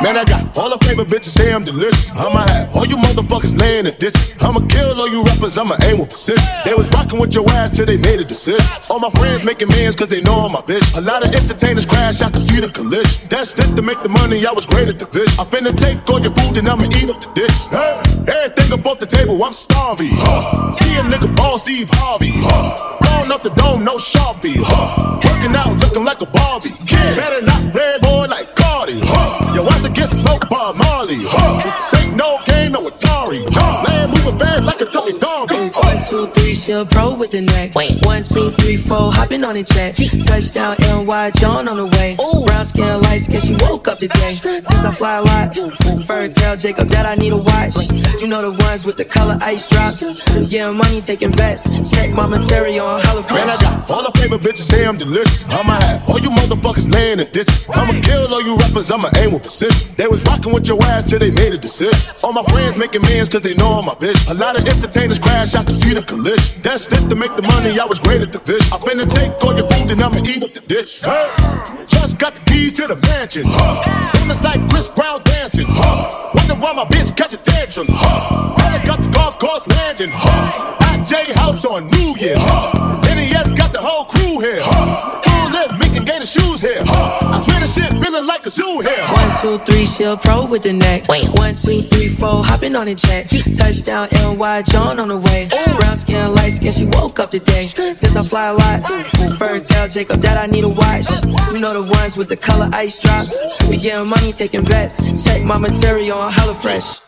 Man, I got all the favorite bitches say I'm delicious. I'ma have all you motherfuckers laying in ditches. I'ma kill all you rappers, I'ma aim with precision. They was rocking with your ass till they made a decision. All my friends making mans cause they know I'm my bitch. A lot of entertainers crash I to see the collision. That's it to make the money, I was great at the vision. I finna take all your food and I'ma eat up the dish. Hey, everything above the table, I'm starving. See a nigga ball Steve Harvey. Huh. Up the dome, no Sharpie. Huh. Working out, looking like a Barbie. Better not by Huh. This ain't no game, no Atari. Huh. Land moving fast like a Tony Darby. One, two, three, still pro with the neck. Wait. One, two, three, four, hopping on the jet. Touchdown, NY, John on the way. Ooh. Brown skin, light skin, she woke up today. Since I fly a lot, Fur tell Jacob that I need a watch. You know the ones with the color ice drops. Yeah, money taking bets. Check my material on Hella Man, I got all the favorite bitches say I'm delicious. I'ma have in ditches. I'ma kill all you rappers, I'ma aim with precision. They was rocking with your ass till they made a decision. All my friends making mans cause they know I'm a bitch. A lot of entertainers crash out to see the collision. That's it to make the money, I was great at the vision. I finna take all your food and I'ma eat up the dish. Just got the keys to the mansion. Huh. Famous like Chris Brown dancing. Huh. Wonder why my bitch catch a tantrum. Huh. I got the golf course landing. Huh. House on New Year. Huh. Here. Huh. I swear the shit feeling like a zoo here. One, two, three, she'll pro with the neck. Wait. One, two, three, four, hopping on the jet. Touchdown, NY, John on the way. Brown skin, light skin, she woke up today. Since I fly a lot, Fur tell Jacob that I need a watch. You know the ones with the color ice drops. We getting money, taking bets. Check my material on Hella Fresh.